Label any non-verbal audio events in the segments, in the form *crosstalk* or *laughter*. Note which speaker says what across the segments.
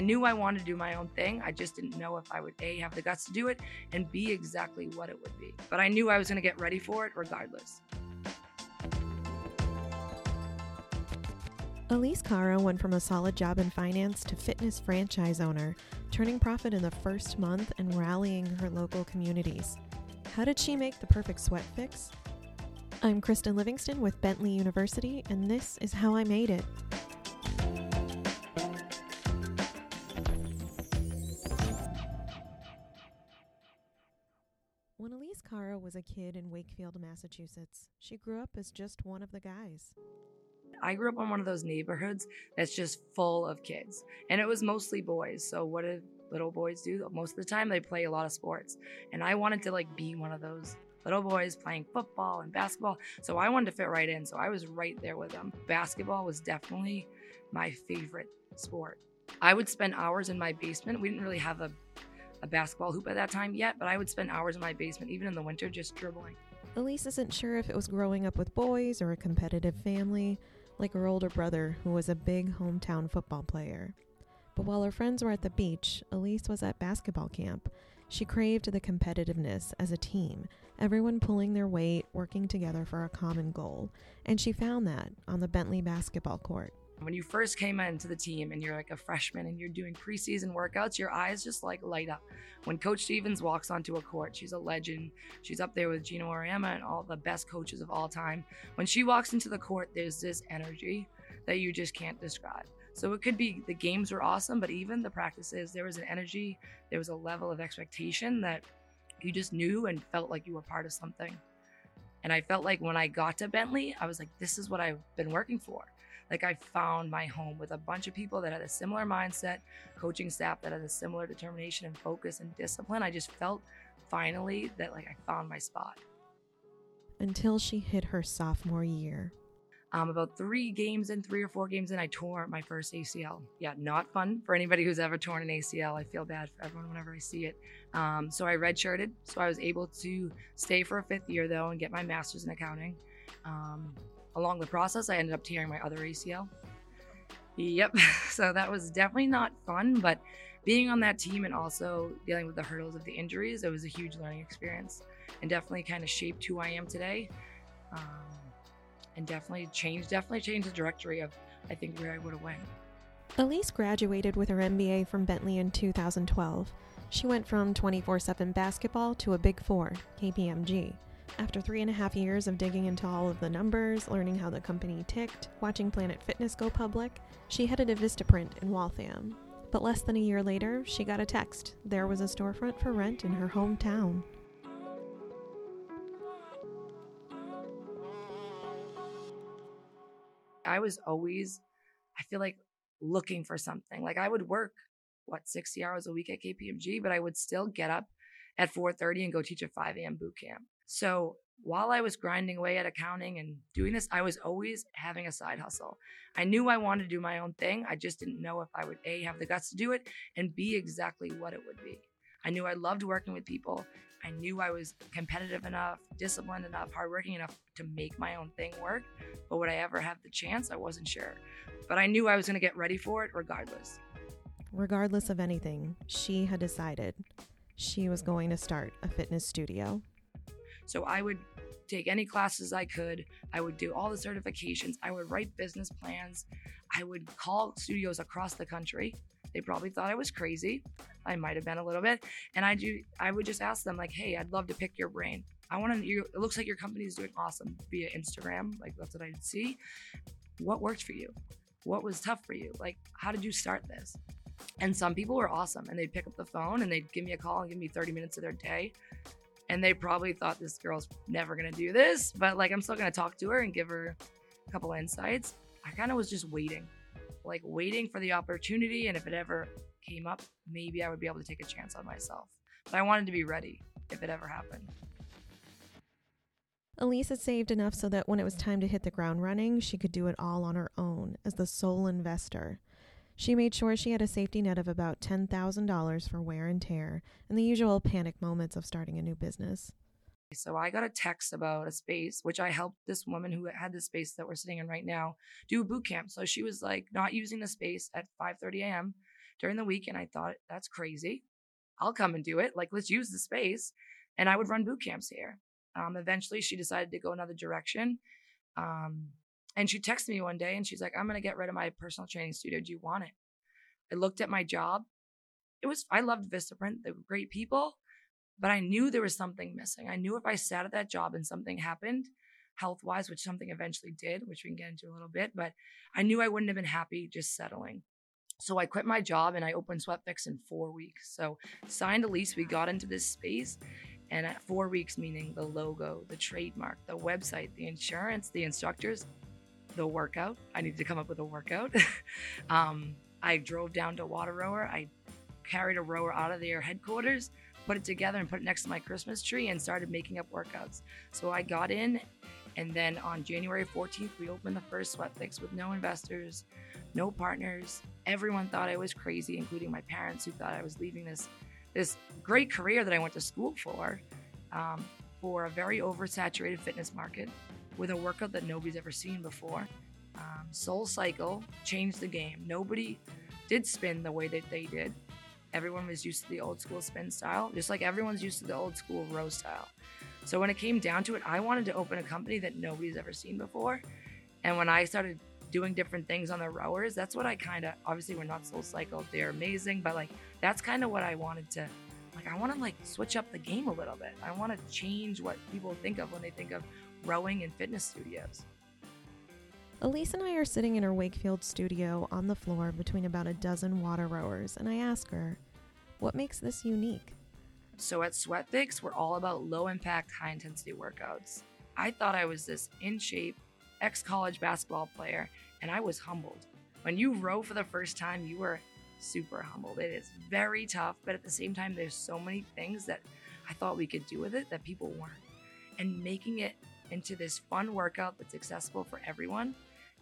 Speaker 1: I knew I wanted to do my own thing. I just didn't know if I would A, have the guts to do it, and B, exactly what it would be. But I knew I was going to get ready for it regardless.
Speaker 2: Elise Cara went from a solid job in finance to fitness franchise owner, turning profit in the first month and rallying her local communities. How did she make the perfect sweat fix? I'm Kristen Livingston with Bentley University, and this is How I Made It. Was a kid in Wakefield, Massachusetts, she grew up as just one of the guys.
Speaker 1: I grew up in one of those neighborhoods that's just full of kids, and it was mostly boys. So what did little boys do? Most of the time, they play a lot of sports, and I wanted to like be one of those little boys playing football and basketball. So I wanted to fit right in. So I was right there with them. Basketball was definitely my favorite sport. I would spend hours in my basement. We didn't really have a, a basketball hoop at that time yet, but I would spend hours in my basement, even in the winter, just dribbling.
Speaker 2: Elise isn't sure if it was growing up with boys or a competitive family, like her older brother, who was a big hometown football player. But while her friends were at the beach, Elise was at basketball camp. She craved the competitiveness as a team, everyone pulling their weight, working together for a common goal. And she found that on the Bentley basketball court.
Speaker 1: When you first came into the team and you're like a freshman and you're doing preseason workouts, your eyes just like light up. When Coach Stevens walks onto a court, she's a legend. She's up there with Geno Auriemma and all the best coaches of all time. When she walks into the court, there's this energy that you just can't describe. So it could be the games were awesome, but even the practices, there was an energy, there was a level of expectation that you just knew and felt like you were part of something. And I felt like when I got to Bentley, I was like, this is what I've been working for like I found my home with a bunch of people that had a similar mindset, coaching staff that had a similar determination and focus and discipline. I just felt finally that like I found my spot.
Speaker 2: Until she hit her sophomore year.
Speaker 1: Um, about three games in, three or four games in, I tore my first ACL. Yeah, not fun for anybody who's ever torn an ACL. I feel bad for everyone whenever I see it. Um, so I redshirted. So I was able to stay for a fifth year though and get my master's in accounting. Um, along the process, I ended up tearing my other ACL. Yep. *laughs* So that was definitely not fun, but being on that team and also dealing with the hurdles of the injuries, it was a huge learning experience and definitely kind of shaped who I am today. Um, and definitely changed, definitely changed the directory of, I think, where I would have went.
Speaker 2: Elise graduated with her MBA from Bentley in 2012. She went from 24 7 basketball to a Big Four, KPMG. After three and a half years of digging into all of the numbers, learning how the company ticked, watching Planet Fitness go public, she headed to Vistaprint in Waltham. But less than a year later, she got a text. There was a storefront for rent in her hometown.
Speaker 1: I was always, I feel like, looking for something. Like I would work, what, 60 hours a week at KPMG, but I would still get up at 4.30 and go teach a 5 a.m. boot camp. So while I was grinding away at accounting and doing this, I was always having a side hustle. I knew I wanted to do my own thing. I just didn't know if I would A, have the guts to do it, and B, exactly what it would be. I knew I loved working with people. I knew I was competitive enough, disciplined enough, hardworking enough to make my own thing work. But would I ever have the chance? I wasn't sure. But I knew I was going to get ready for it regardless.
Speaker 2: Regardless of anything, she had decided she was going to start a fitness studio.
Speaker 1: So I would take any classes I could. I would do all the certifications. I would write business plans. I would call studios across the country. They probably thought I was crazy. I might have been a little bit. And I do I would just ask them like, "Hey, I'd love to pick your brain. I want to it looks like your company is doing awesome via Instagram. Like that's what I'd see. What worked for you? What was tough for you? Like how did you start this?" And some people were awesome and they'd pick up the phone and they'd give me a call and give me 30 minutes of their day and they probably thought this girl's never gonna do this, but like I'm still gonna talk to her and give her a couple insights. I kind of was just waiting, like waiting for the opportunity, and if it ever came up, maybe I would be able to take a chance on myself. But I wanted to be ready if it ever happened.
Speaker 2: Elise had saved enough so that when it was time to hit the ground running, she could do it all on her own as the sole investor. She made sure she had a safety net of about $10,000 for wear and tear and the usual panic moments of starting a new business.
Speaker 1: So I got a text about a space, which I helped this woman who had the space that we're sitting in right now do a boot camp. So she was like not using the space at 5:30 a.m. during the week and I thought, that's crazy. I'll come and do it. Like, let's use the space. And I would run boot camps here. Um, eventually, she decided to go another direction. Um, and she texted me one day and she's like, I'm going to get rid of my personal training studio. Do you want it? I looked at my job. It was, I loved Vistaprint. They were great people, but I knew there was something missing. I knew if I sat at that job and something happened health wise, which something eventually did, which we can get into a little bit, but I knew I wouldn't have been happy just settling. So I quit my job and I opened SweatFix in four weeks. So signed a lease, we got into this space. And at four weeks, meaning the logo, the trademark, the website, the insurance, the instructors, the workout. I needed to come up with a workout. *laughs* um, I drove down to Water Rower. I carried a rower out of their headquarters, put it together, and put it next to my Christmas tree and started making up workouts. So I got in, and then on January 14th, we opened the first SweatFix with no investors, no partners. Everyone thought I was crazy, including my parents who thought I was leaving this this great career that I went to school for, um, for a very oversaturated fitness market with a workout that nobody's ever seen before. Um, Soul Cycle changed the game. Nobody did spin the way that they did. Everyone was used to the old school spin style, just like everyone's used to the old school row style. So when it came down to it, I wanted to open a company that nobody's ever seen before. And when I started doing different things on the rowers, that's what I kind of obviously we're not Soul Cycle, they're amazing, but like that's kind of what I wanted to like I want to like switch up the game a little bit. I want to change what people think of when they think of rowing and fitness studios.
Speaker 2: Elise and I are sitting in her Wakefield studio on the floor between about a dozen water rowers, and I ask her, what makes this unique?
Speaker 1: So at SweatFix, we're all about low impact, high intensity workouts. I thought I was this in shape, ex college basketball player, and I was humbled. When you row for the first time, you are super humbled. It is very tough, but at the same time, there's so many things that I thought we could do with it that people weren't. And making it into this fun workout that's accessible for everyone,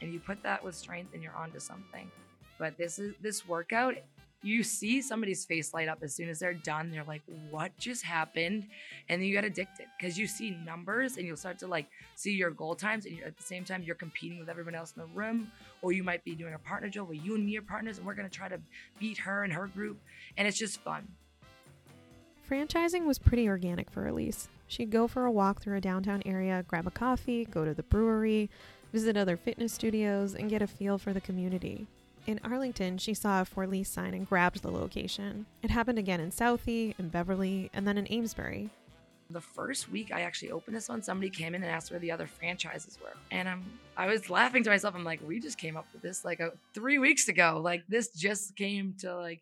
Speaker 1: and you put that with strength, and you're onto something. But this is this workout you see somebody's face light up as soon as they're done. They're like, what just happened? And then you get addicted because you see numbers and you'll start to like see your goal times. And at the same time, you're competing with everyone else in the room. Or you might be doing a partner drill where you and me are partners and we're going to try to beat her and her group. And it's just fun.
Speaker 2: Franchising was pretty organic for Elise. She'd go for a walk through a downtown area, grab a coffee, go to the brewery, visit other fitness studios, and get a feel for the community. In Arlington, she saw a for lease sign and grabbed the location. It happened again in Southie, in Beverly, and then in Amesbury.
Speaker 1: The first week I actually opened this one, somebody came in and asked where the other franchises were. And I'm I was laughing to myself. I'm like, we just came up with this like a, three weeks ago. Like this just came to like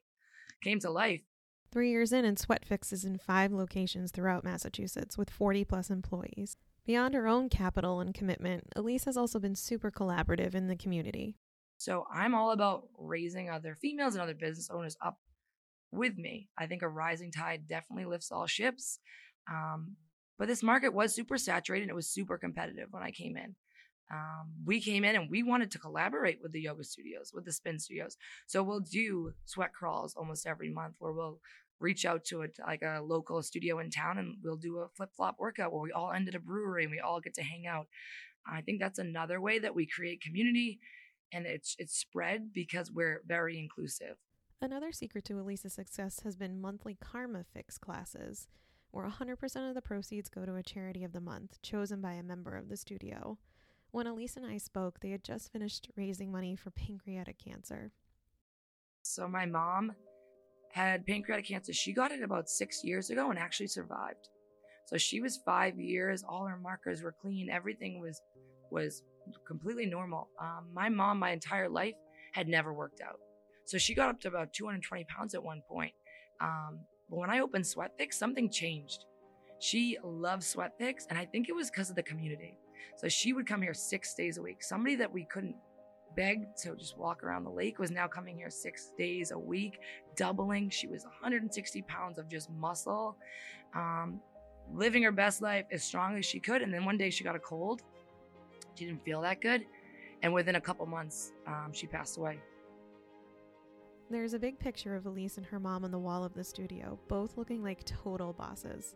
Speaker 1: came to life.
Speaker 2: Three years in, and SweatFix is in five locations throughout Massachusetts with 40 plus employees. Beyond her own capital and commitment, Elise has also been super collaborative in the community.
Speaker 1: So I'm all about raising other females and other business owners up with me. I think a rising tide definitely lifts all ships. Um, but this market was super saturated. It was super competitive when I came in. Um, we came in and we wanted to collaborate with the yoga studios, with the spin studios. So we'll do sweat crawls almost every month where we'll reach out to a, like a local studio in town and we'll do a flip flop workout where we all end at a brewery and we all get to hang out. I think that's another way that we create community and it's it's spread because we're very inclusive.
Speaker 2: Another secret to Elise's success has been monthly Karma Fix classes, where 100% of the proceeds go to a charity of the month chosen by a member of the studio. When Elise and I spoke, they had just finished raising money for pancreatic cancer.
Speaker 1: So my mom had pancreatic cancer. She got it about six years ago and actually survived. So she was five years. All her markers were clean. Everything was was completely normal. Um, my mom, my entire life, had never worked out. So she got up to about 220 pounds at one point. Um, but when I opened Sweat SweatFix, something changed. She loved SweatFix, and I think it was because of the community. So she would come here six days a week. Somebody that we couldn't beg to just walk around the lake was now coming here six days a week, doubling. She was 160 pounds of just muscle, um, living her best life as strong as she could. And then one day she got a cold she didn't feel that good. And within a couple months, um, she passed away.
Speaker 2: There's a big picture of Elise and her mom on the wall of the studio, both looking like total bosses.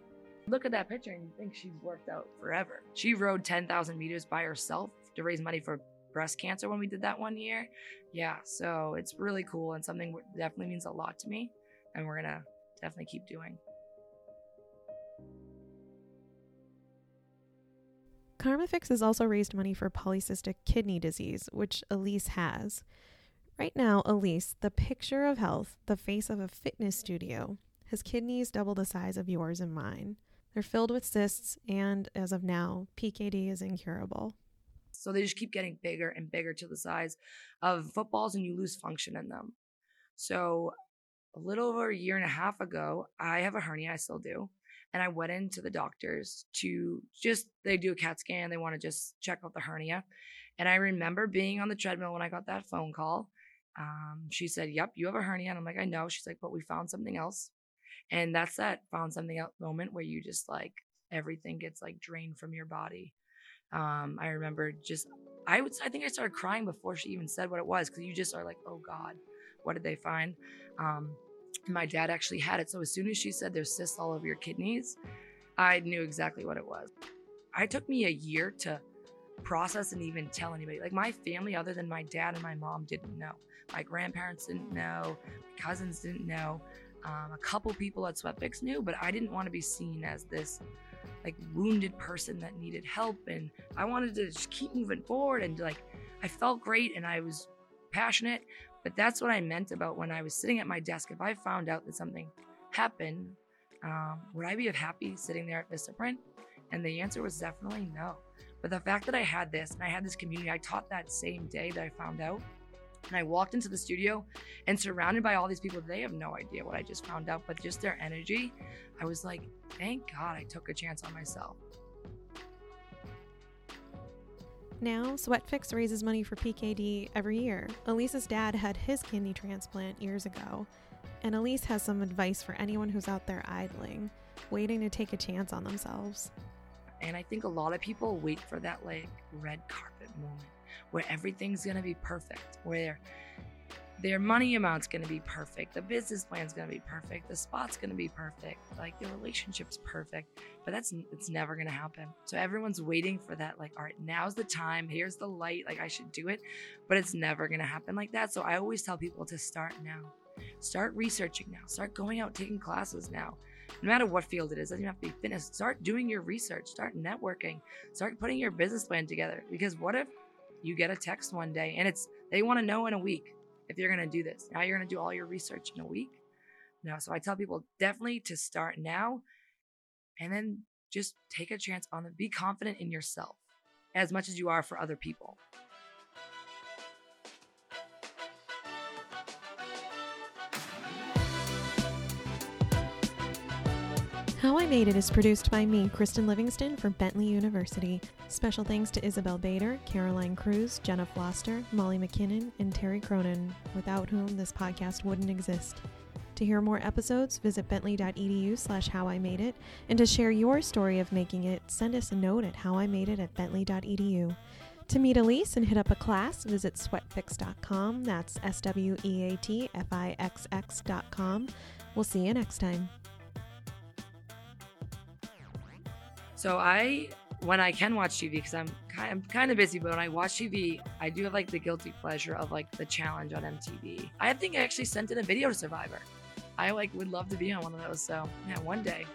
Speaker 1: Look at that picture and you think she's worked out forever. She rowed 10,000 meters by herself to raise money for breast cancer when we did that one year. Yeah, so it's really cool and something definitely means a lot to me, and we're gonna definitely keep doing.
Speaker 2: KarmaFix has also raised money for polycystic kidney disease, which Elise has. Right now, Elise, the picture of health, the face of a fitness studio, has kidneys double the size of yours and mine. They're filled with cysts, and as of now, PKD is incurable.
Speaker 1: So they just keep getting bigger and bigger to the size of footballs, and you lose function in them. So a little over a year and a half ago, I have a hernia, I still do. And I went into the doctors to just, they do a CAT scan, they want to just check out the hernia. And I remember being on the treadmill when I got that phone call. Um, she said, Yep, you have a hernia. And I'm like, I know. She's like, But we found something else. And that's that found something out moment where you just like everything gets like drained from your body. Um, I remember just, I would, I think I started crying before she even said what it was because you just are like, oh God, what did they find? Um, my dad actually had it. So as soon as she said there's cysts all over your kidneys, I knew exactly what it was. It took me a year to process and even tell anybody. Like my family, other than my dad and my mom, didn't know. My grandparents didn't know. My cousins didn't know. Um, a couple people at Sweatfix knew, but I didn't want to be seen as this like wounded person that needed help. And I wanted to just keep moving forward. And like, I felt great and I was passionate, but that's what I meant about when I was sitting at my desk. If I found out that something happened, um, would I be happy sitting there at Vistaprint? And the answer was definitely no. But the fact that I had this and I had this community, I taught that same day that I found out. And I walked into the studio and surrounded by all these people, they have no idea what I just found out, but just their energy, I was like, thank God I took a chance on myself.
Speaker 2: Now, Sweatfix raises money for PKD every year. Elise's dad had his kidney transplant years ago, and Elise has some advice for anyone who's out there idling, waiting to take a chance on themselves.
Speaker 1: And I think a lot of people wait for that like red carpet moment where everything's going to be perfect, where their money amount's going to be perfect, the business plan's going to be perfect, the spot's going to be perfect, like the relationship's perfect. But that's it's never going to happen. So everyone's waiting for that like all right, now's the time, here's the light, like I should do it, but it's never going to happen like that. So I always tell people to start now. Start researching now. Start going out taking classes now. No matter what field it is, it doesn't have to be fitness. Start doing your research, start networking, start putting your business plan together. Because what if you get a text one day and it's they want to know in a week if you're going to do this. Now you're going to do all your research in a week. No, so I tell people definitely to start now and then just take a chance on it. Be confident in yourself as much as you are for other people.
Speaker 2: How I Made It is produced by me, Kristen Livingston, for Bentley University. Special thanks to Isabel Bader, Caroline Cruz, Jenna Foster, Molly McKinnon, and Terry Cronin, without whom this podcast wouldn't exist. To hear more episodes, visit bentley.edu slash how I made it, and to share your story of making it, send us a note at howimadeit at bentley.edu. To meet Elise and hit up a class, visit sweatfix.com. That's S W E A T F I X X.com. We'll see you next time.
Speaker 1: So I, when I can watch TV, because I'm kind, I'm kind of busy, but when I watch TV, I do have like the guilty pleasure of like the challenge on MTV. I think I actually sent in a video to Survivor. I like would love to be on one of those. So yeah, one day.